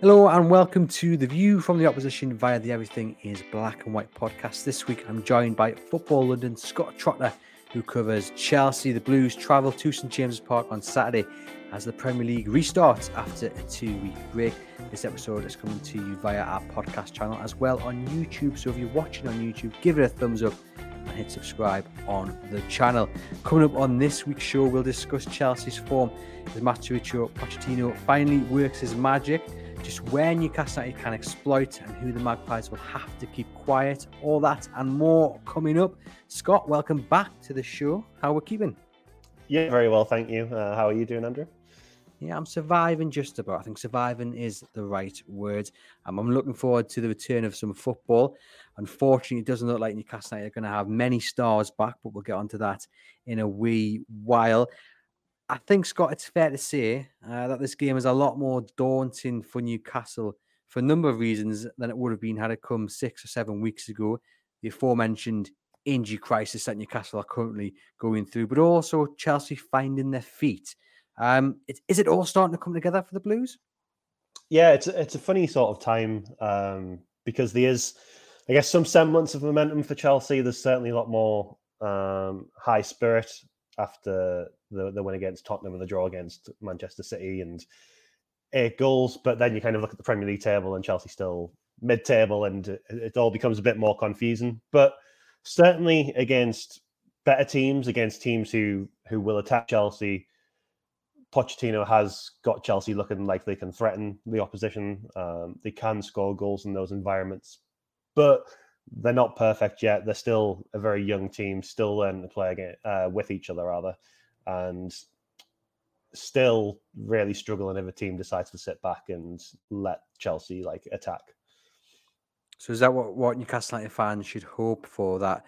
Hello and welcome to the view from the opposition via the Everything is Black and White podcast. This week I'm joined by Football London Scott Trotter, who covers Chelsea. The Blues travel to St James's Park on Saturday as the Premier League restarts after a two week break. This episode is coming to you via our podcast channel as well on YouTube. So if you're watching on YouTube, give it a thumbs up and hit subscribe on the channel. Coming up on this week's show, we'll discuss Chelsea's form as Mauricio Pochettino finally works his magic just where Newcastle United can exploit and who the Magpies will have to keep quiet. All that and more coming up. Scott, welcome back to the show. How are we keeping? Yeah, very well, thank you. Uh, how are you doing, Andrew? Yeah, I'm surviving just about. I think surviving is the right word. Um, I'm looking forward to the return of some football. Unfortunately, it doesn't look like Newcastle United are going to have many stars back, but we'll get onto that in a wee while. I think, Scott, it's fair to say uh, that this game is a lot more daunting for Newcastle for a number of reasons than it would have been had it come six or seven weeks ago. The aforementioned injury crisis that Newcastle are currently going through, but also Chelsea finding their feet. Um, it, is it all starting to come together for the Blues? Yeah, it's it's a funny sort of time um, because there is, I guess, some semblance of momentum for Chelsea. There's certainly a lot more um, high spirit after the, the win against Tottenham and the draw against Manchester City and eight goals. But then you kind of look at the Premier League table and Chelsea still mid table and it, it all becomes a bit more confusing. But certainly against better teams, against teams who who will attack Chelsea, Pochettino has got Chelsea looking like they can threaten the opposition. Um, they can score goals in those environments, but they're not perfect yet. They're still a very young team, still learning to play again, uh, with each other, rather, and still really struggling if a team decides to sit back and let Chelsea like attack. So is that what, what Newcastle United fans should hope for? That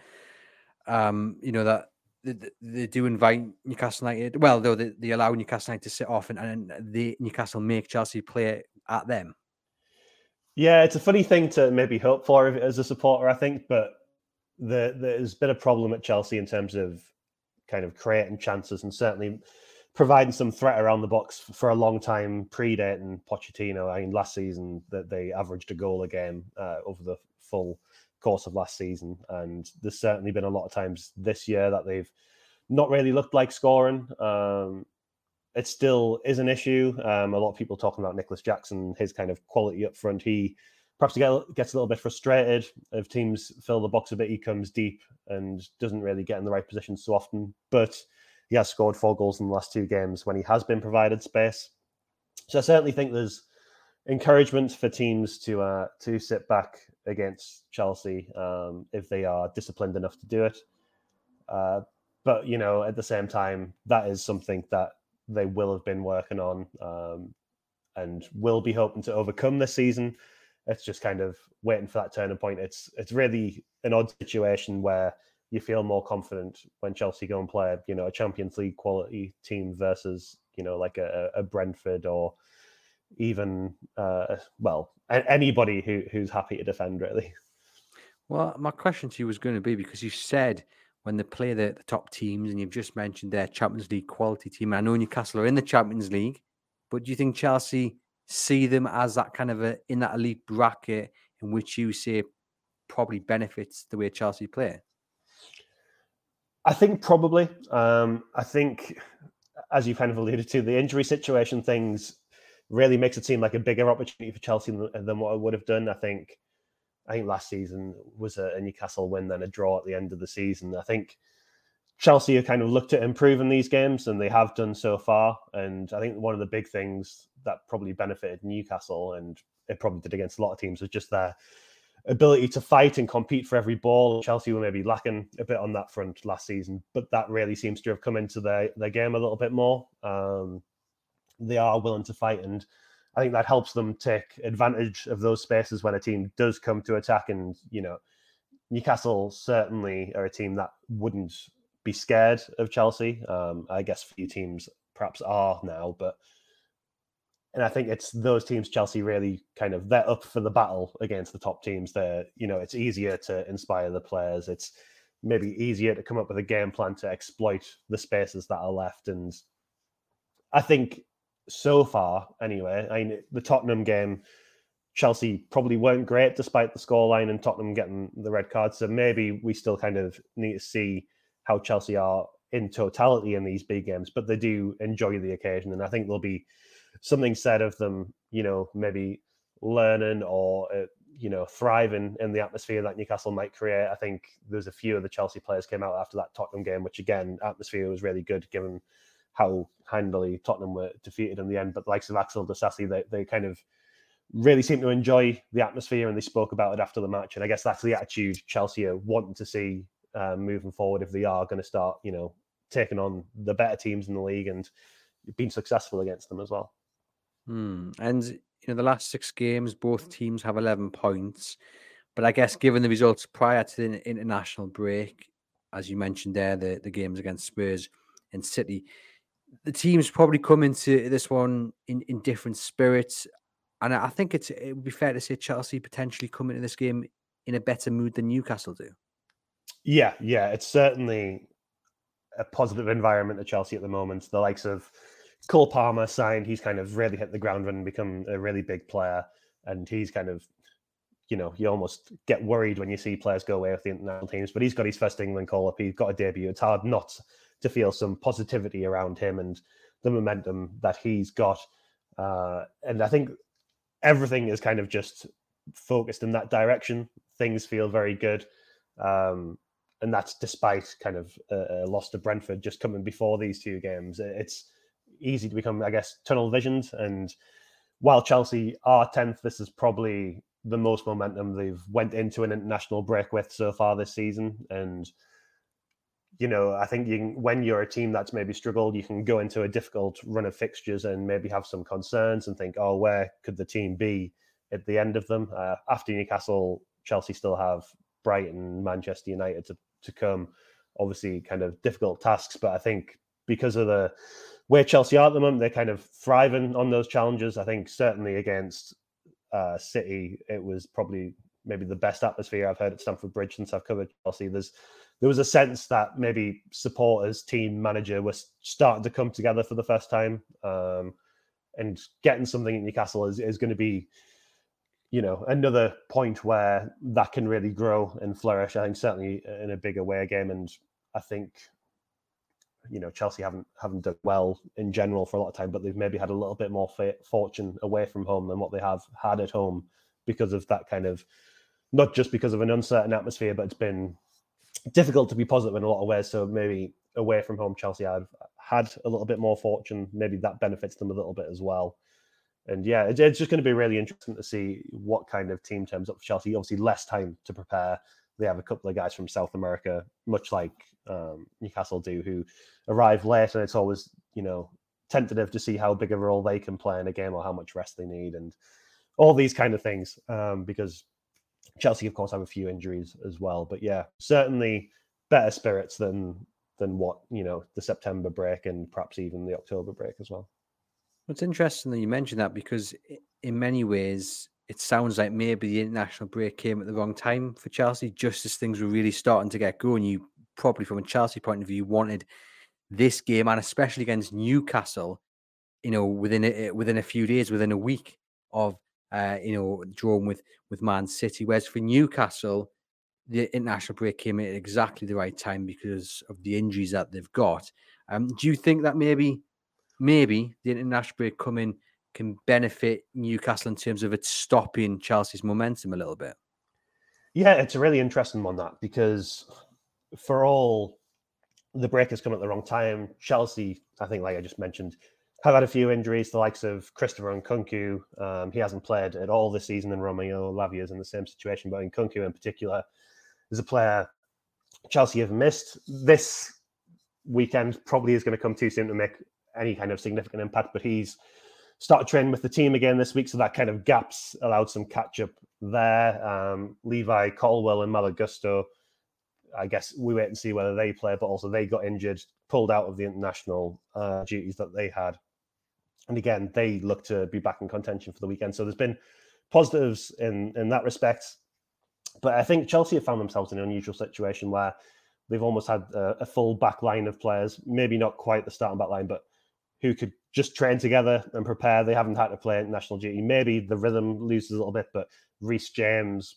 um, you know that they, do invite Newcastle United. Well, though they, they allow Newcastle United to sit off, and, and the Newcastle make Chelsea play at them. Yeah, it's a funny thing to maybe hope for as a supporter, I think, but the, there's been a problem at Chelsea in terms of kind of creating chances and certainly providing some threat around the box for a long time, predating Pochettino. I mean, last season that they averaged a goal a game uh, over the full course of last season, and there's certainly been a lot of times this year that they've not really looked like scoring. Um, it still is an issue. Um, a lot of people talking about Nicolas Jackson, his kind of quality up front. He perhaps get, gets a little bit frustrated if teams fill the box a bit. He comes deep and doesn't really get in the right position so often. But he has scored four goals in the last two games when he has been provided space. So I certainly think there's encouragement for teams to uh, to sit back against Chelsea um, if they are disciplined enough to do it. Uh, but you know, at the same time, that is something that they will have been working on um, and will be hoping to overcome this season. It's just kind of waiting for that turning point. It's it's really an odd situation where you feel more confident when Chelsea go and play, you know, a Champions League quality team versus, you know, like a, a Brentford or even, uh, well, anybody who, who's happy to defend, really. Well, my question to you was going to be because you said when they play the, the top teams, and you've just mentioned their Champions League quality team. I know Newcastle are in the Champions League, but do you think Chelsea see them as that kind of a in that elite bracket in which you say probably benefits the way Chelsea play? I think probably. Um, I think, as you kind of alluded to, the injury situation things really makes it seem like a bigger opportunity for Chelsea than, than what I would have done. I think I think last season was a, Newcastle win, then a draw at the end of the season. I think Chelsea have kind of looked at improving these games, and they have done so far. And I think one of the big things that probably benefited Newcastle, and it probably did against a lot of teams, was just their ability to fight and compete for every ball. Chelsea were maybe lacking a bit on that front last season, but that really seems to have come into their, their game a little bit more. Um, they are willing to fight and I think that helps them take advantage of those spaces when a team does come to attack. And, you know, Newcastle certainly are a team that wouldn't be scared of Chelsea. Um, I guess few teams perhaps are now, but and I think it's those teams Chelsea really kind of they're up for the battle against the top teams. They're you know it's easier to inspire the players. It's maybe easier to come up with a game plan to exploit the spaces that are left. And I think so far, anyway. I mean, the Tottenham game Chelsea probably weren't great despite the scoreline and Tottenham getting the red card. So maybe we still kind of need to see how Chelsea are in totality in these big games, but they do enjoy the occasion. And I think there'll be something said of them, you know, maybe learning or, uh, you know, thriving in the atmosphere that Newcastle might create. I think there's a few of the Chelsea players came out after that Tottenham game, which again, atmosphere was really good given how handily Tottenham were defeated in the end. But the likes of Axel Disasi, they, they kind of really seemed to enjoy the atmosphere and they spoke about it after the match. And I guess that's the attitude Chelsea are wanting to see um, moving forward if they are going to start, you know, taking on the better teams in the league and being successful against them as well. Hmm. And you know, the last six games, both teams have eleven points. But I guess given the results prior to the international break, as you mentioned there, the, the games against Spurs and City, the teams probably come into this one in, in different spirits. And I think it's it would be fair to say Chelsea potentially come into this game in a better mood than Newcastle do. Yeah, yeah, it's certainly a positive environment at Chelsea at the moment. The likes of Cole Palmer signed, he's kind of really hit the ground running, become a really big player, and he's kind of, you know, you almost get worried when you see players go away with the international teams. But he's got his first England call up. He's got a debut. It's hard not to feel some positivity around him and the momentum that he's got. Uh, and I think everything is kind of just focused in that direction. Things feel very good. Um, and that's despite kind of a, a, loss to Brentford just coming before these two games. It's easy to become, I guess, tunnel visioned. And while Chelsea are tenth, this is probably the most momentum they've went into an international break with so far this season. And you know, I think you can, when you're a team that's maybe struggled, you can go into a difficult run of fixtures and maybe have some concerns and think, oh, where could the team be at the end of them? Uh, after Newcastle, Chelsea still have Brighton, Manchester United to to come. Obviously, kind of difficult tasks, but I think because of the where Chelsea are at the moment, they're kind of thriving on those challenges. I think certainly against uh, City, it was probably maybe the best atmosphere I've heard at Stamford Bridge since I've covered Chelsea. There's there was a sense that maybe supporters, team manager were starting to come together for the first time, um, and getting something in Newcastle is, is going to be you know, another point where that can really grow and flourish. I think certainly in a bigger way game, and I think you know Chelsea haven't haven't done well in general for a lot of time, but they've maybe had a little bit more fortune away from home than what they have had at home because of that kind of not just because of an uncertain atmosphere, but it's been difficult to be positive in a lot of ways. So maybe away from home, Chelsea have had a little bit more fortune. Maybe that benefits them a little bit as well and yeah, it's, it's just going to be really interesting to see what kind of team turns up for Chelsea. Obviously, less time to prepare. They have a couple of guys from South America, much like um, Newcastle do, who arrive late, and it's always you know tentative to see how big a role they can play in a game or how much rest they need, and all these kind of things. Um, because Chelsea, of course, have a few injuries as well. But yeah, certainly better spirits than than what you know the September break and perhaps even the October break as well. It's interesting that you mentioned that because in many ways it sounds like maybe the international break came at the wrong time for Chelsea, just as things were really starting to get going. You probably, from a Chelsea point of view, wanted this game, and especially against Newcastle, you know, within a, within a few days, within a week of uh, you know drawn with with Man City. Whereas for Newcastle, the international break came at exactly the right time because of the injuries that they've got. Um, do you think that maybe maybe the international break coming can benefit Newcastle in terms of it stopping Chelsea's momentum a little bit. Yeah, it's a really interesting one that because for all the break has come at the wrong time, Chelsea, I think, like I just mentioned, have had a few injuries. The likes of Christopher Nkunku, um, he hasn't played at all this season, and Romeo Lavia is in the same situation. But in Nkunku, in particular, is a player Chelsea have missed this weekend. Probably is going to come too soon to make any kind of significant impact. But he's started training with the team again this week, so that kind of gaps allowed some catch up there. Um, Levi Colwill and Malo Gusto, I guess we wait and see whether they play, but also they got injured, pulled out of the international uh, duties that they had. And again, they look to be back in contention for the weekend. So there's been positives in in that respect. But I think Chelsea have found themselves in an unusual situation where they've almost had a, a full back line of players, maybe not quite the starting back line, but who could just train together and prepare. They haven't had to play national duty. Maybe the rhythm loses a little bit, but Reece James,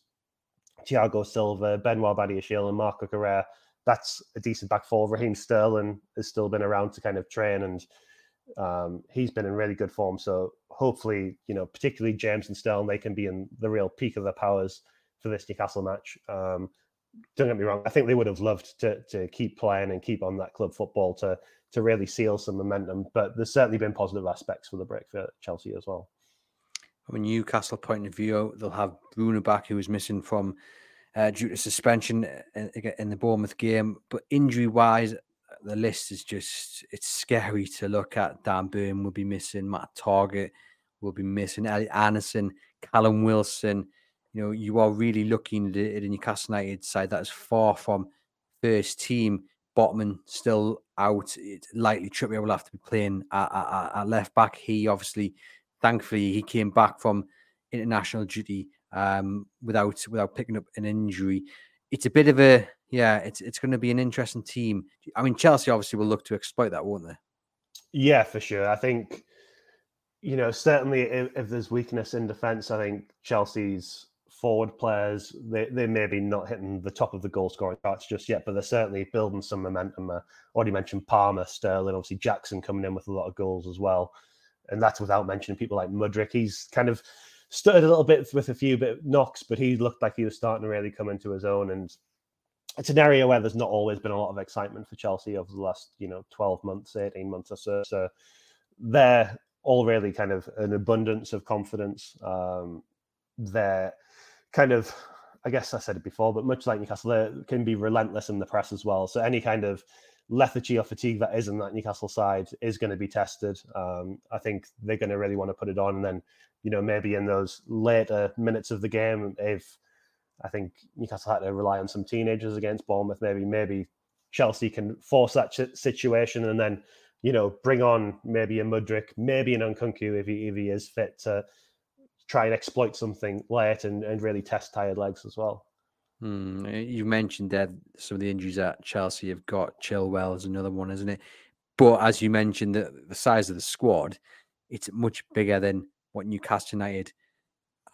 Thiago Silva, Benoit Badiashile, and Marco Cucurella, that's a decent back four. Raheem Sterling has still been around to kind of train and um, he's been in really good form. So hopefully, you know, particularly James and Sterling, they can be in the real peak of their powers for this Newcastle match. Um, don't get me wrong. I think they would have loved to to keep playing and keep on that club football to to really seal some momentum. But there's certainly been positive aspects for the break for Chelsea as well. From a Newcastle point of view, they'll have Bruno back, who was missing from uh, due to suspension in, in the Bournemouth game. But injury wise, the list is just it's scary to look at. Dan Burn will be missing, Matt Targett will be missing, Elliot Anderson, Callum Wilson you know, you are really looking at a Newcastle United side that is far from first team. Botman still out. It's likely Trippier will have to be playing at, at, at, left back. He obviously, thankfully, he came back from international duty um, without without picking up an injury. It's a bit of a yeah. It's it's going to be an interesting team. I mean, Chelsea obviously will look to exploit that, won't they? Yeah, for sure. I think you know certainly if, if there's weakness in defence, I think Chelsea's forward players. They they may be not hitting the top of the goal scoring charts just yet, but they're certainly building some momentum. Uh, already mentioned Palmer, Sterling, obviously Jackson coming in with a lot of goals as well, and that's without mentioning people like Mudryk. He's kind of stuttered a little bit with a few bit knocks, but he looked like he was starting to really come into his own. And it's an area where there's not always been a lot of excitement for Chelsea over the last you know 12 months, 18 months or so. So they're all really kind of an abundance of confidence. Um, they're kind of, I guess I said it before, but much like Newcastle, they can be relentless in the press as well. So any kind of lethargy or fatigue that is in that Newcastle side is going to be tested. Um, I think they're going to really want to put it on, and then you know maybe in those later minutes of the game, if I think Newcastle had to rely on some teenagers against Bournemouth, maybe maybe Chelsea can force that situation, and then you know bring on maybe a Mudryk, maybe an Nkunku if he if he is fit to try and exploit something late and, and really test tired legs as well. Hmm. You mentioned that some of the injuries that Chelsea have got. Chilwell is another one, isn't it? But as you mentioned, the, the size of the squad, it's much bigger than what Newcastle United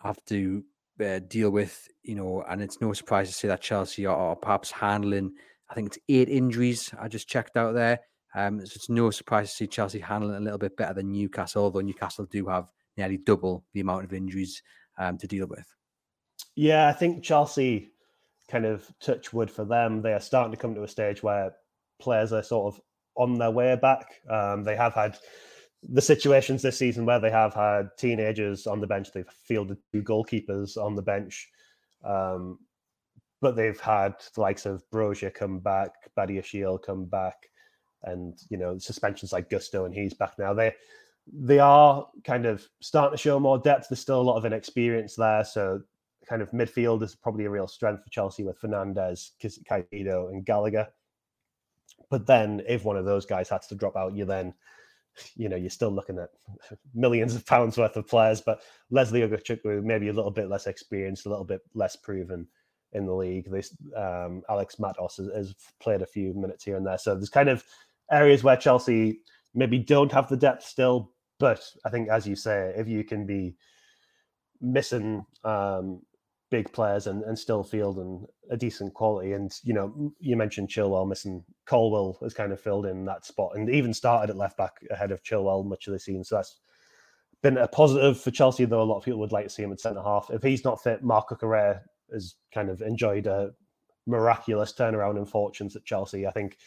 have to uh, deal with, you know, and it's no surprise to say that Chelsea are, are, perhaps handling, I think it's eight injuries I just checked out there. Um, so it's no surprise to see Chelsea handling a little bit better than Newcastle, although Newcastle do have nearly double the amount of injuries um, to deal with. Yeah, I think Chelsea kind of touch wood for them. They are starting to come to a stage where players are sort of on their way back. Um, they have had the situations this season where they have had teenagers on the bench. They've fielded two goalkeepers on the bench. Um, but they've had the likes of Broja come back, Badiashile come back, and you know suspensions like Gusto and he's back now. They they are kind of starting to show more depth. There's still a lot of inexperience there. So, kind of midfield is probably a real strength for Chelsea with Fernandez, Caicedo, and Gallagher. But then, if one of those guys has to drop out, you then, you know, you're still looking at millions of pounds worth of players. But Lesley Ugochukwu, maybe a little bit less experienced, a little bit less proven in the league. This um, Alex Matos has, has played a few minutes here and there. So there's kind of areas where Chelsea maybe don't have the depth still. But I think, as you say, if you can be missing um, big players and, and still fielding a decent quality, and you know, you mentioned Chilwell missing, Colwill has kind of filled in that spot, and even started at left back ahead of Chilwell much of the season. So that's been a positive for Chelsea, though a lot of people would like to see him at centre half. If he's not fit, Marc Cucurella has kind of enjoyed a miraculous turnaround in fortunes at Chelsea. I think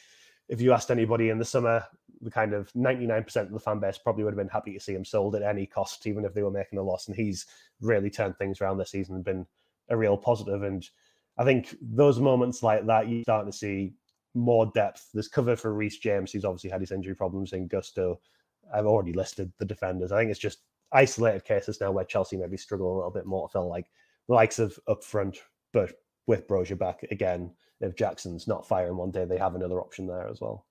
if you asked anybody in the summer, the kind of 99% of the fan base probably would have been happy to see him sold at any cost, even if they were making a loss. And he's really turned things around this season and been a real positive. And I think those moments like that, you start to see more depth. There's cover for Reece James, who's obviously had his injury problems in Gusto. I've already listed the defenders. I think it's just isolated cases now where Chelsea maybe struggle a little bit more. I feel like the likes of up front, but with Broja back again, if Jackson's not firing one day, they have another option there as well.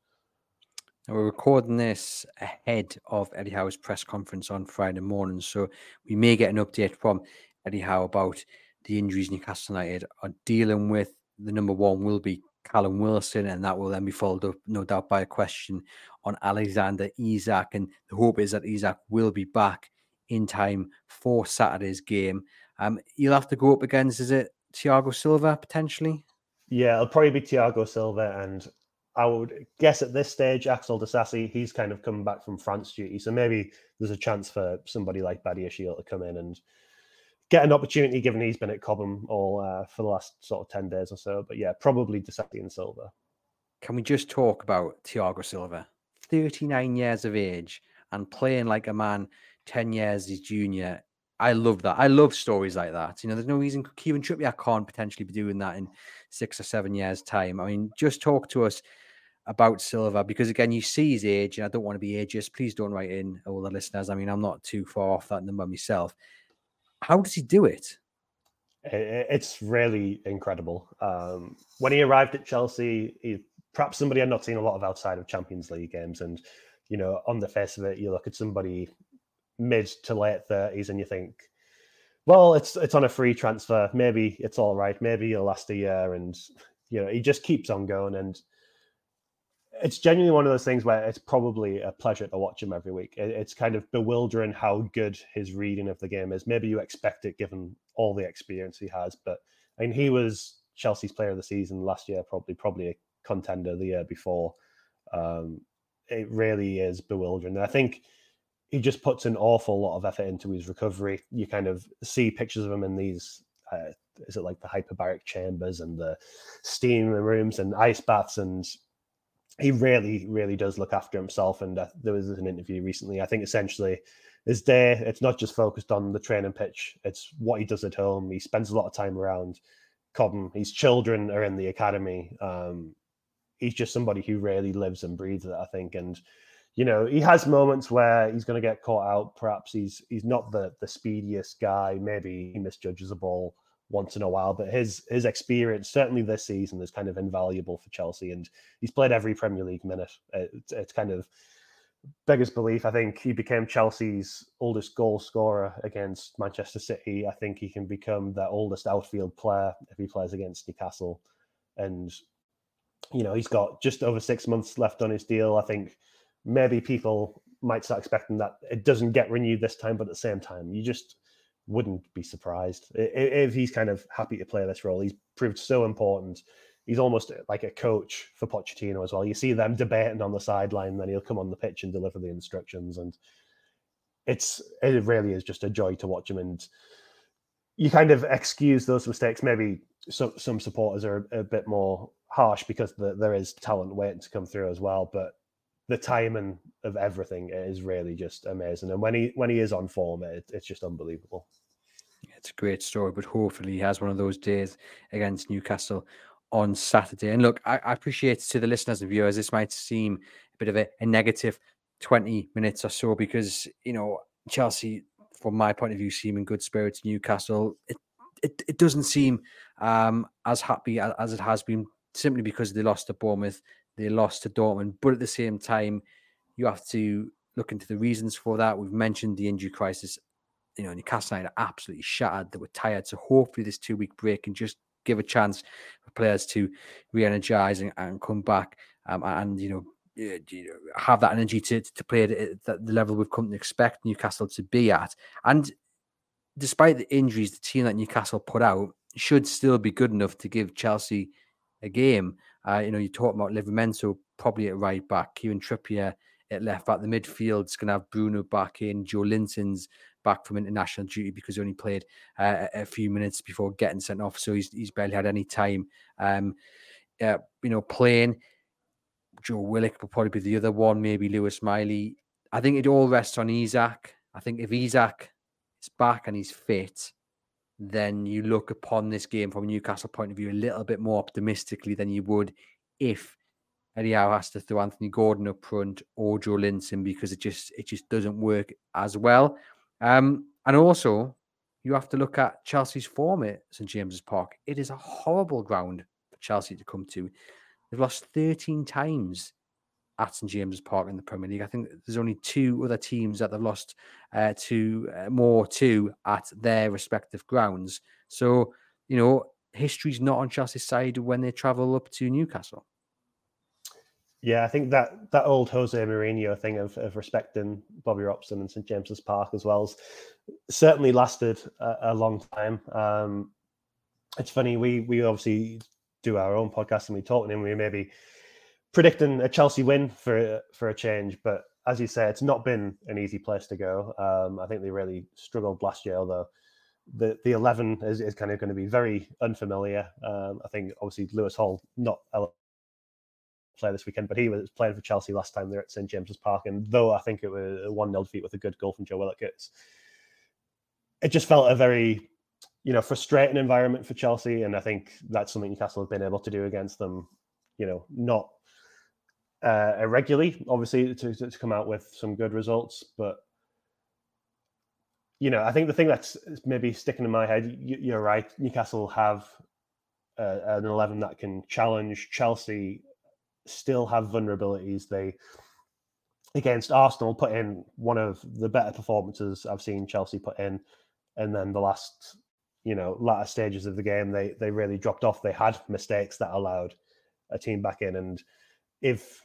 Now we're recording this ahead of Eddie Howe's press conference on Friday morning, so we may get an update from Eddie Howe about the injuries Newcastle United are dealing with. The number one will be Callum Wilson, and that will then be followed up, no doubt, by a question on Alexander Isak. And the hope is that Isak will be back in time for Saturday's game. Um, you'll have to go up against, is it Thiago Silva potentially? Yeah, it'll probably be Thiago Silva, and I would guess at this stage, Axel Disasi, he's kind of coming back from France duty, so maybe there's a chance for somebody like Badiashile to come in and get an opportunity, given he's been at Cobham all uh, for the last sort of ten days or so. But yeah, probably Disasi and Silva. Can we just talk about Thiago Silva? 39 years of age and playing like a man 10 years his junior. I love that. I love stories like that. You know, there's no reason Kieran Trippier can't potentially be doing that in six or seven years' time. I mean, just talk to us about Silva because again, you see his age, and I don't want to be ageist. Please don't write in all the listeners. I mean, I'm not too far off that number myself. How does he do it? It's really incredible. Um, when he arrived at Chelsea, he, perhaps somebody I'd not seen a lot of outside of Champions League games, and you know, on the face of it, you look at somebody mid to late thirties, and you think, well, it's it's on a free transfer. Maybe it's all right. Maybe he'll last a year, and you know, he just keeps on going and it's genuinely one of those things where it's probably a pleasure to watch him every week. It's kind of bewildering how good his reading of the game is. Maybe you expect it given all the experience he has, but I mean, he was Chelsea's player of the season last year, probably probably a contender the year before. Um, it really is bewildering. I think he just puts an awful lot of effort into his recovery. You kind of see pictures of him in these. Uh, is it like the hyperbaric chambers and the steam rooms and ice baths and he really, really does look after himself. And uh, there was an interview recently. I think essentially his day, it's not just focused on the training pitch, it's what he does at home. He spends a lot of time around Cobham. His children are in the academy. Um, he's just somebody who really lives and breathes it, I think. And, you know, he has moments where he's going to get caught out. Perhaps he's he's not the the speediest guy. Maybe he misjudges a ball once in a while. But his his experience, certainly this season, is kind of invaluable for Chelsea, and he's played every Premier League minute. It's, it's kind of beggars belief. I think he became Chelsea's oldest goal scorer against Manchester City. I think he can become their oldest outfield player if he plays against Newcastle. And you know, he's got just over six months left on his deal. I think maybe people might start expecting that it doesn't get renewed this time, but at the same time, you just wouldn't be surprised if he's kind of happy to play this role. He's proved so important. He's almost uh, like a coach for Pochettino as well. You see them debating on the sideline, then he'll come on the pitch and deliver the instructions, and it's it really is just a joy to watch him. And you kind of excuse those mistakes. Maybe some some supporters are a, bit more harsh because the, there is talent waiting to come through as well, but the timing of everything is really just amazing. And when he when he is on form, it, it's just unbelievable. It's a great story, but hopefully he has one of those days against Newcastle on Saturday. And look, I, I appreciate to the listeners and viewers, this might seem a bit of a, a negative 20 minutes or so because you know Chelsea, from my point of view, seem in good spirits. Newcastle, it it, it doesn't seem um, as happy as, as it has been simply because they lost to Bournemouth they lost to Dortmund. But at the same time, you have to look into the reasons for that. We've mentioned the injury crisis. You know, Newcastle United are absolutely shattered. They were tired. So hopefully this two week break can just give a chance for players to re-energize and, and come back um, and you know have that energy to to play at the level we've come to expect Newcastle to be at. And despite the injuries, the team that Newcastle put out should still be good enough to give Chelsea a game. Uh, you know, you talk about Livramento probably at right back, Kieran Trippier at left back. The midfield's going to have Bruno back in, Joelinton's back from international duty because he only played uh, a few minutes before getting sent off, so he's he's barely had any time. Um, uh, you know, playing. Joe Willock will probably be the other one, maybe Lewis Miley. I think it all rests on Isak. I think if Isaac is back and he's fit, then you look upon this game from Newcastle point of view a little bit more optimistically than you would if Howe has to throw Anthony Gordon up front or Joelinton because it just it just doesn't work as well. Um, and also, you have to look at Chelsea's form at St James's Park. It is a horrible ground for Chelsea to come to. They've lost 13 times at St James's Park in the Premier League. I think there's only two other teams that they've lost uh, to uh, more to at their respective grounds. So you know history's not on Chelsea's side when they travel up to Newcastle. Yeah, I think that that old Jose Mourinho thing of, of respecting Bobby Robson and St James's Park as well has certainly lasted a, a long time. Um, it's funny we we obviously do our own podcast and we talk and we maybe predicting a Chelsea win for for a change, but as you say, it's not been an easy place to go. Um, I think they really struggled last year, although the the eleven is, is kind of going to be very unfamiliar. Um, I think obviously Lewis Hall not play this weekend, but he was playing for Chelsea last time they're at St James's Park, and though I think it was a one 0 defeat with a good goal from Joe Willock, it just felt a very you know frustrating environment for Chelsea, and I think that's something Newcastle have been able to do against them. You know, not uh, irregularly, obviously, to, to come out with some good results, but you know, I think the thing that's maybe sticking in my head, you, are right. Newcastle have uh, an eleven that can challenge Chelsea still have vulnerabilities. They against Arsenal put in one of the better performances I've seen Chelsea put in, and then the last you know latter stages of the game they they really dropped off. They had mistakes that allowed a team back in, and if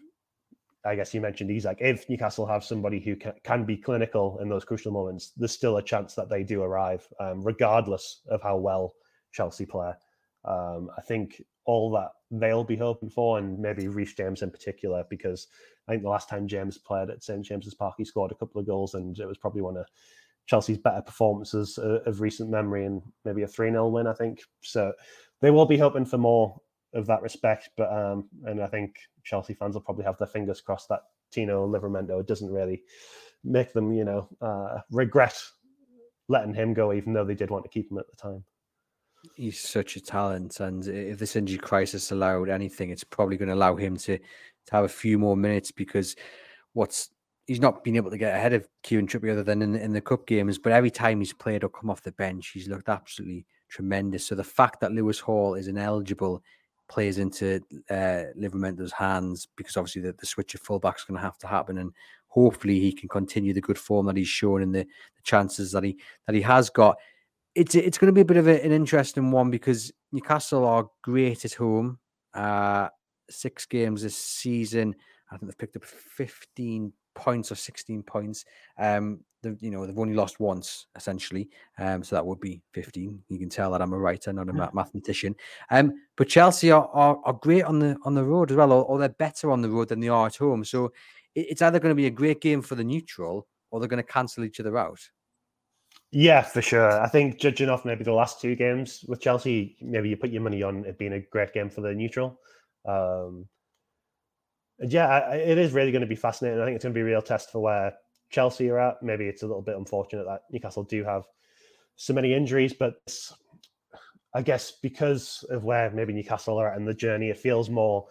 I guess you mentioned Isak, if Newcastle have somebody who can, can be clinical in those crucial moments, there's still a chance that they do arrive, um, regardless of how well Chelsea play. Um, I think all that they'll be hoping for, and maybe Reece James in particular, because I think the last time James played at St James's Park, he scored a couple of goals, and it was probably one of Chelsea's better performances of recent memory, and maybe a 3 0 win, I think. So they will be hoping for more of that respect, but um, and I think Chelsea fans will probably have their fingers crossed that Tino Livramento doesn't really make them, you know, uh, regret letting him go, even though they did want to keep him at the time he's such a talent, and if this injury crisis allowed anything, it's probably going to allow him to to have a few more minutes because what's he's not been able to get ahead of Kieran Trippier other than in, in the cup games, but every time he's played or come off the bench, he's looked absolutely tremendous. So the fact that Lewis Hall is ineligible plays into uh, Livramento's hands because obviously the, the switch of fullback is going to have to happen, and hopefully he can continue the good form that he's shown and the, the chances that he that he has got it's it's going to be a bit of a, an interesting one because Newcastle are great at home. Uh, six games this season. I think they've picked up 15 points or 16 points. Um, you know, they've only lost once essentially. Um, so that would be 15. You can tell that I'm a writer, not a yeah. mathematician. Um, but Chelsea are, are, are great on the on the road as well, or, or, they're better on the road than they are at home. So it, it's either going to be a great game for the neutral or they're going to cancel each other out. Yeah, for sure. I think judging off maybe the last two games with Chelsea, maybe you put your money on it being a great game for the neutral. Um, yeah, it is really going to be fascinating. I think it's going to be a real test for where Chelsea are at. Maybe it's a little bit unfortunate that Newcastle do have so many injuries, but I guess because of where maybe Newcastle are at in the journey, it feels more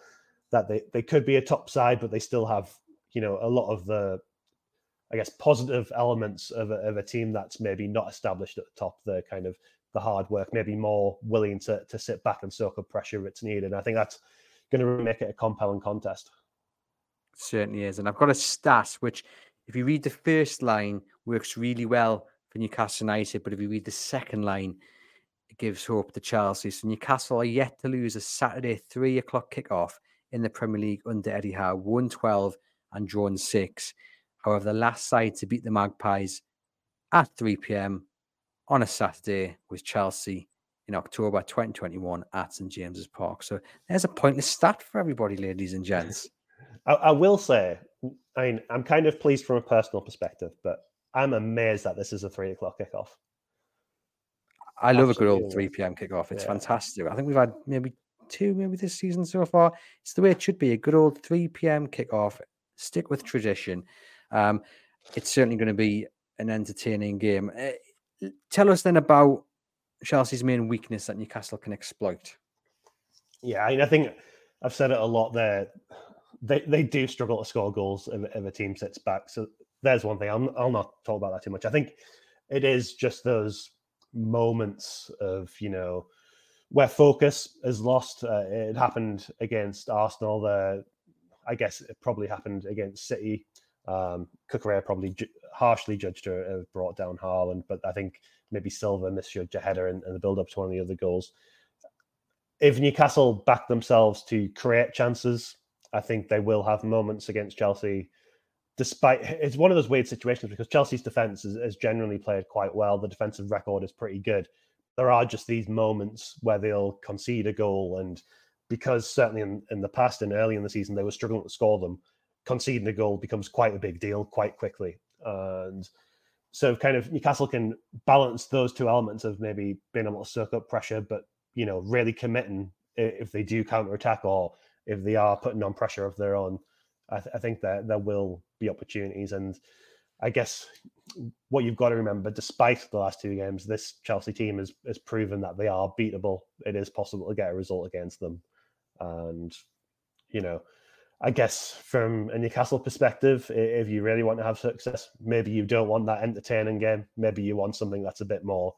that they, they could be a top side, but they still have, you know, a lot of the I guess, positive elements of a, of a team that's maybe not established at the top. The kind of the hard work, maybe more willing to to sit back and soak up pressure if it's needed. I think that's going to make it a compelling contest. certainly is, and I've got a stat which, if you read the first line, works really well for Newcastle United, but if you read the second line, it gives hope to Chelsea. So Newcastle are yet to lose a Saturday three o'clock kickoff in the Premier League under Eddie Howe, won twelve and drawn six. However, the last side to beat the Magpies at 3 p.m. on a Saturday was Chelsea in October 2021 at St James's Park. So there's a pointless stat for everybody, ladies and gents. I, I, will say, I mean, I'm kind of pleased from a personal perspective, but I'm amazed that this is a three o'clock kickoff. I love Absolutely. a good old 3 p.m. kickoff. It's yeah. fantastic. I think we've had maybe two, maybe this season so far. It's the way it should be a good old 3 p.m. kickoff. Stick with tradition. Um, it's certainly going to be an entertaining game. Uh, tell us then about Chelsea's main weakness that Newcastle can exploit. Yeah, I, mean, I think I've said it a lot there. They they do struggle to score goals if, if a team sits back. So there's one thing. I'll, I'll not talk about that too much. I think it is just those moments of you know where focus is lost. Uh, it happened against Arsenal. The I guess it probably happened against City um, Cucurella probably ju- harshly judged her, uh, brought down Haaland, but I think maybe Silva misjudged a header in, in the build up to one of the other goals. if Newcastle back themselves to create chances, I think they will have moments against Chelsea. Despite it's one of those weird situations because Chelsea's defense has generally played quite well. The defensive record is pretty good. There are just these moments where they'll concede a goal, and because certainly in, in the past and early in the season they were struggling to score them, conceding a goal becomes quite a big deal quite quickly. And so kind of Newcastle can balance those two elements of maybe being able to soak up pressure, but you know, really committing if they do counter attack or if they are putting on pressure of their own. I, th- I think that there will be opportunities, and I guess what you've got to remember, despite the last two games, this Chelsea team has has proven that they are beatable. It is possible to get a result against them, and you know, I guess from a Newcastle perspective, if you really want to have success, maybe you don't want that entertaining game. Maybe you want something that's a bit more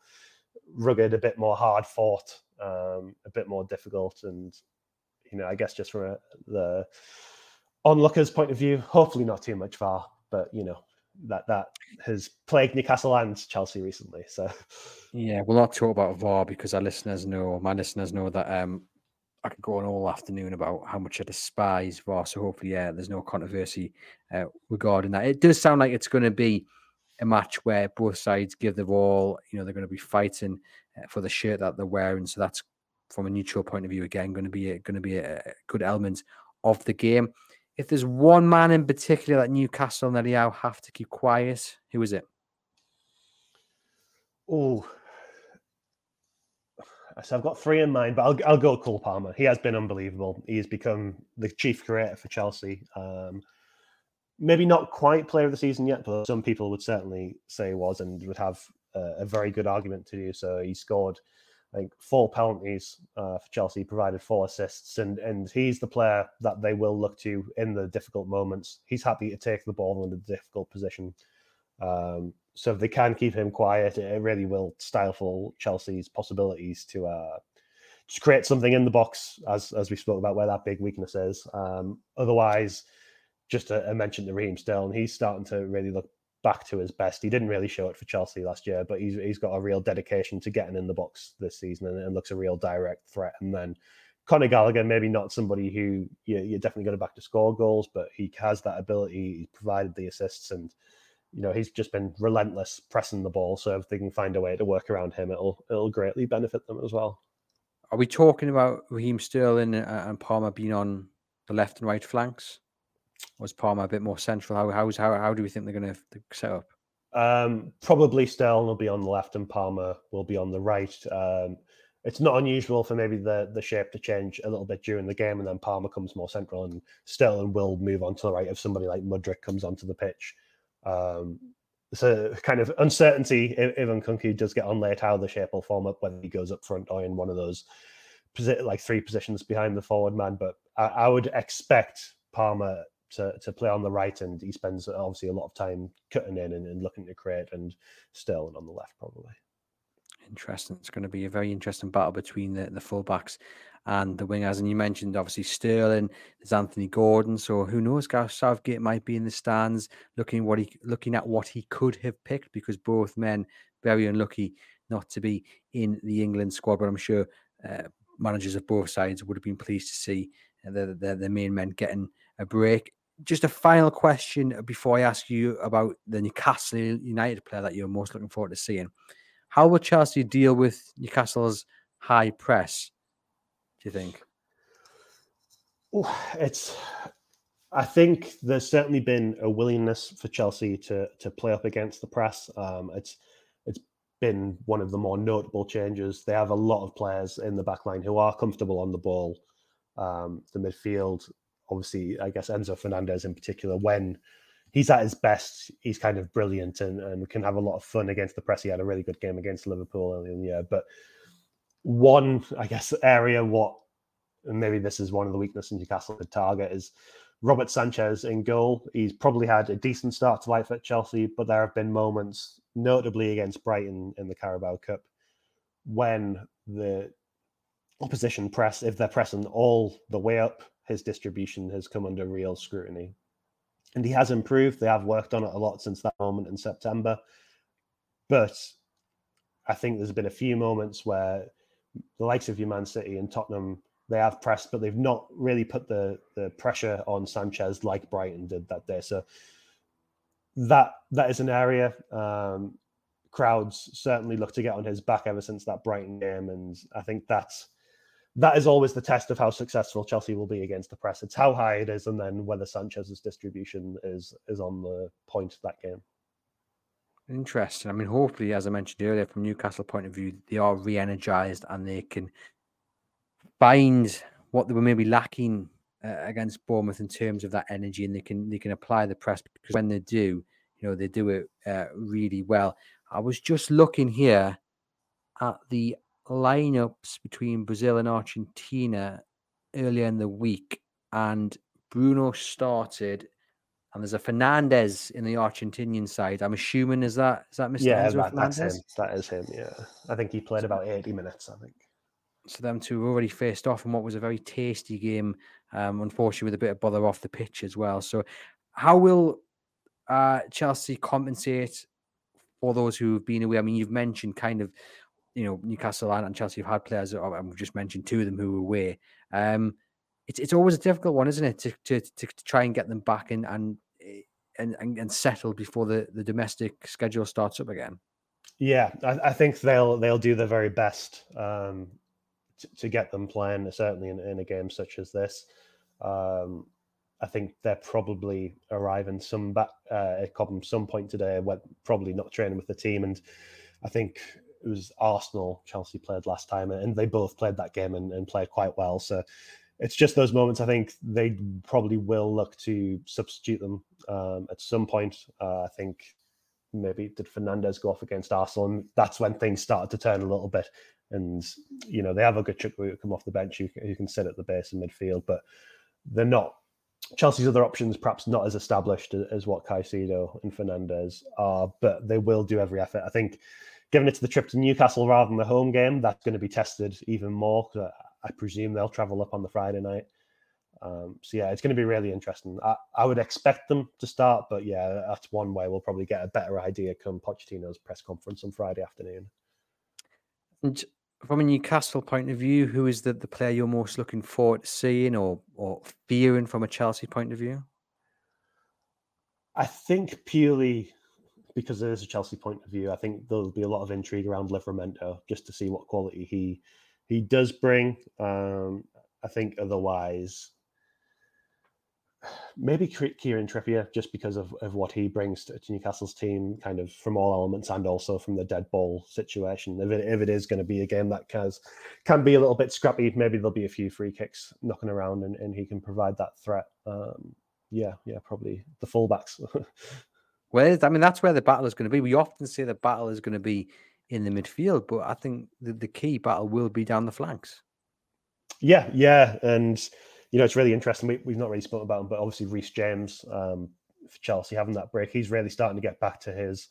rugged, a bit more hard fought, um, a bit more difficult, and you know, I guess just from a, the onlookers' point of view, hopefully not too much VAR, but you know, that that has plagued Newcastle and Chelsea recently. So yeah, we'll not talk about VAR because our listeners know, my listeners know that um, I could go on all afternoon about how much I despise VAR. So hopefully, yeah, there's no controversy uh, regarding that. It does sound like it's going to be a match where both sides give the ball. You know, they're going to be fighting uh, for the shirt that they're wearing. So that's from a neutral point of view again going to be going to be a good element of the game. If there's one man in particular that Newcastle and Eddie have to keep quiet, who is it? Oh, so I've got three in mind, but I'll, I'll go Cole Palmer. He has been unbelievable. He has become the chief creator for Chelsea. Um, maybe not quite player of the season yet, but some people would certainly say was and would have a, a very good argument to do so. He scored, I think, four penalties uh, for Chelsea, provided four assists, and and he's the player that they will look to in the difficult moments. He's happy to take the ball in a difficult position. Um, so if they can keep him quiet, it really will stifle Chelsea's possibilities to uh, create something in the box, as as we spoke about where that big weakness is. Um, otherwise, just a, a mention to Raheem Sterling, he's starting to really look back to his best. He didn't really show it for Chelsea last year, but he's he's got a real dedication to getting in the box this season and, and looks a real direct threat. And then Conor Gallagher, maybe not somebody who you, you're definitely going to back to score goals, but he has that ability. He provided the assists and you know he's just been relentless pressing the ball. So if they can find a way to work around him, it'll it'll greatly benefit them as well. Are we talking about Raheem Sterling and Palmer being on the left and right flanks? Was Palmer a bit more central? How how's how how do we think they're going to set up? Um, probably Sterling will be on the left and Palmer will be on the right. Um, it's not unusual for maybe the the shape to change a little bit during the game, and then Palmer comes more central, and Sterling will move on to the right if somebody like Mudryk comes onto the pitch. Um, so kind of uncertainty if, if Nkunku does get on late, how the shape will form up, whether he goes up front or in one of those like three positions behind the forward man. But I, I would expect Palmer to, to play on the right, and he spends obviously a lot of time cutting in and, and looking to create, and Sterling on the left probably. Interesting. It's going to be a very interesting battle between the, the fullbacks and the wingers. And you mentioned obviously Sterling, there's Anthony Gordon. So who knows? Gareth Southgate might be in the stands looking what he looking at what he could have picked because both men very unlucky not to be in the England squad. But I'm sure uh, managers of both sides would have been pleased to see the, the, the main men getting a break. Just a final question before I ask you about the Newcastle United player that you're most looking forward to seeing. How will Chelsea deal with Newcastle's high press? Do you think? It's. I think there's certainly been a willingness for Chelsea to to play up against the press. Um, it's it's been one of the more notable changes. They have a lot of players in the back line who are comfortable on the ball. Um, the midfield, obviously, I guess Enzo Fernandez in particular, when he's at his best. He's kind of brilliant and, and can have a lot of fun against the press. He had a really good game against Liverpool earlier in the year. But one, I guess, area what and maybe this is one of the weaknesses Newcastle could target is Robert Sanchez in goal. He's probably had a decent start to life at Chelsea, but there have been moments, notably against Brighton in the Carabao Cup, when the opposition press, if they're pressing all the way up, his distribution has come under real scrutiny and he has improved. They have worked on it a lot since that moment in September. But I think there's been a few moments where the likes of your Man City and Tottenham, they have pressed, but they've not really put the the pressure on Sanchez like Brighton did that day. So that that is an area. Um, crowds certainly look to get on his back ever since that Brighton game, and I think that's that is always the test of how successful Chelsea will be against the press. It's how high it is, and then whether Sanchez's distribution is is on the point of that game. Interesting. I mean, hopefully, as I mentioned earlier, from Newcastle point of view, they are re-energized and they can find what they were maybe lacking uh, against Bournemouth in terms of that energy, and they can they can apply the press because when they do, you know, they do it uh, really well. I was just looking here at the lineups between Brazil and Argentina earlier in the week, and Bruno started and there's a Fernandez in the Argentinian side. I'm assuming is that is that Mr. Yeah, that, that's him. That is him. Yeah, I think he played about 80 minutes. I think. So them two already faced off in what was a very tasty game. Um, unfortunately, with a bit of bother off the pitch as well. So, how will uh, Chelsea compensate for those who have been away? I mean, you've mentioned kind of, you know, Newcastle and Chelsea have had players, and we've just mentioned two of them who were away. Um, it's it's always a difficult one, isn't it, to to, to, to try and get them back and eh, and and, and settle before the, the domestic schedule starts up again. Yeah, I, I think they'll they'll do their very best um, to, to get them playing. Certainly in, in a game such as this, um, I think they're probably arriving some back uh, at Cobham some point today. Probably not training with the team, and I think it was Arsenal Chelsea played last time, and they both played that game and, and played quite well. So it's just those moments. I think they probably will look to substitute them um, at some point. Uh, I think maybe did Fernandez go off against Arsenal, and that's when things started to turn a little bit. And you know they have a good trick who come off the bench who, who can sit at the base in midfield, but they're not. Chelsea's other options perhaps not as established as what Caicedo and Fernandez are, but they will do every effort. I think, given it's the trip to Newcastle rather than the home game, that's going to be tested even more. I presume they'll travel up on the Friday night. Um, so yeah, it's going to be really interesting. I, I would expect them to start, but yeah, that's one way we'll probably get a better idea come Pochettino's press conference on Friday afternoon. And from a Newcastle point of view, who is the, the player you're most looking forward to seeing or or fearing from a Chelsea point of view? I think purely because there is a Chelsea point of view, I think there'll be a lot of intrigue around Livramento just to see what quality he he does bring. Um, I think otherwise, maybe Kieran Trippier, just because of, of what he brings to, to, Newcastle's team, kind of from all elements and also from the dead ball situation. If it, if it is going to be a game that can, can be a little bit scrappy, maybe there'll be a few free kicks knocking around and, and he can provide that threat. Um, yeah, yeah, probably the fullbacks. well, I mean, that's where the battle is going to be. We often say the battle is going to be in the midfield, but I think the, the key battle will be down the flanks. Yeah, yeah, and you know it's really interesting. We, we've not really spoken about him, but obviously Reece James um, for Chelsea having that break, he's really starting to get back to his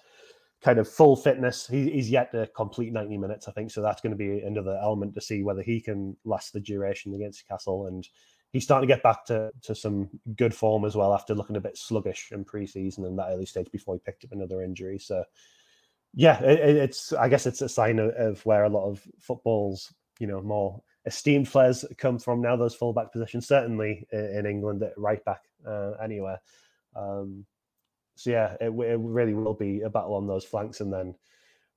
kind of full fitness. He, he's yet to complete 90 minutes, I think. So that's going to be another element to see whether he can last the duration against Castle. And he's starting to get back to, to some good form as well after looking a bit sluggish in preseason and that early stage before he picked up another injury. So yeah, it, it's I guess it's a sign of, of, where a lot of football's you know more esteemed players come from now. Those fullback positions, certainly in, England at right back, uh, anywhere. Um, so yeah, it, it, really will be a battle on those flanks, and then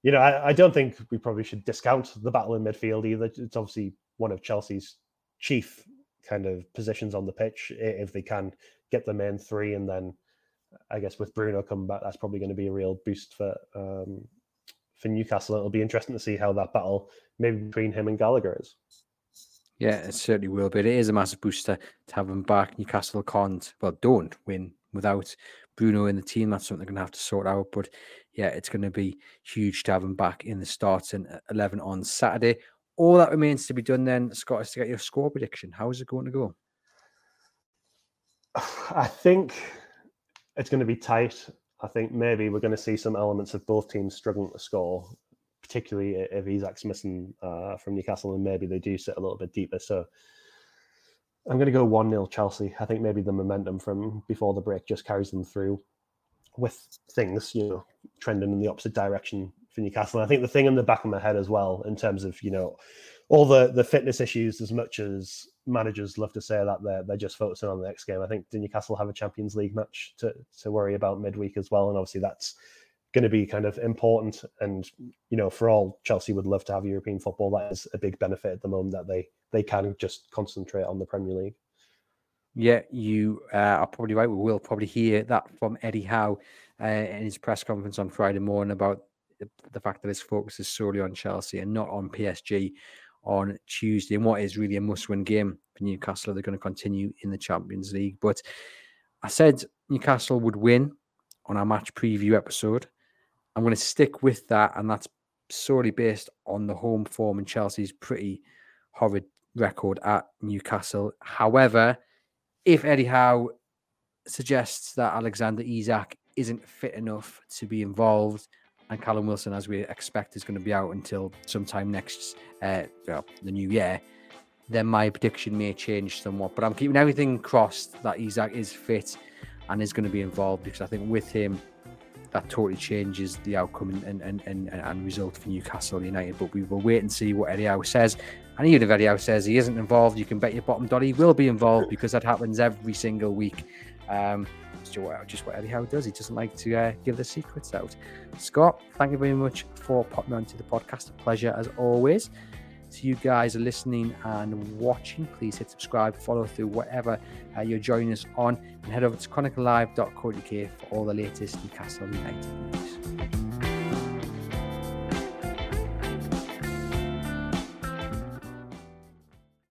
you know I, I, don't think we probably should discount the battle in midfield either. It's obviously one of Chelsea's chief kind of positions on the pitch if they can get the main three and then I guess with Bruno coming back, that's probably going to be a real boost for um, for Newcastle. It'll be interesting to see how that battle maybe between him and Gallagher is. Yeah, it certainly will. But it is a massive booster to have him back. Newcastle can't, well, don't win without Bruno in the team. That's something they're going to have to sort out. But yeah, it's going to be huge to have him back in the starting 11 on Saturday. All that remains to be done then, Scott, is to get your score prediction. How is it going to go? I think it's going to be tight. I think maybe we're going to see some elements of both teams struggling to score, particularly if Isak's missing uh, from Newcastle and maybe they do sit a little bit deeper. So I'm going to go 1 0 Chelsea. I think maybe the momentum from before the break just carries them through with things, you know, trending in the opposite direction for Newcastle. And I think the thing in the back of my head as well, in terms of, you know, all the the fitness issues as much as managers love to say that they're they're just focusing on the next game. I think Newcastle have a Champions League match to to worry about midweek as well, and obviously that's going to be kind of important. And you know, for all Chelsea would love to have European football, that is a big benefit at the moment that they they can just concentrate on the Premier League. Yeah, you uh, are probably right. We will probably hear that from Eddie Howe uh, in his press conference on Friday morning about the, fact that his focus is solely on Chelsea and not on PSG on Tuesday, and what is really a must-win game for Newcastle. They're going to continue in the Champions League, but I said Newcastle would win on our match preview episode. I'm going to stick with that, and that's solely based on the home form and Chelsea's pretty horrid record at Newcastle. However, if Eddie Howe suggests that Alexander Isak isn't fit enough to be involved, and Callum Wilson, as we expect, is going to be out until sometime next, uh, well, the new year, then my prediction may change somewhat. But I'm keeping everything crossed that Isak is fit and is going to be involved because I think with him, that totally changes the outcome and and, and, and result for Newcastle United. But we will wait and see what Eddie Howe says. And even if Eddie Howe says he isn't involved, you can bet your bottom dollar he will be involved because that happens every single week. Um, just what Eddie Howe does. He doesn't like to uh, give the secrets out. Scott, thank you very much for popping onto the podcast. A pleasure as always. To you guys listening and watching, please hit subscribe, follow through whatever uh, you're joining us on, and head over to chroniclelive.co.uk for all the latest Newcastle United news.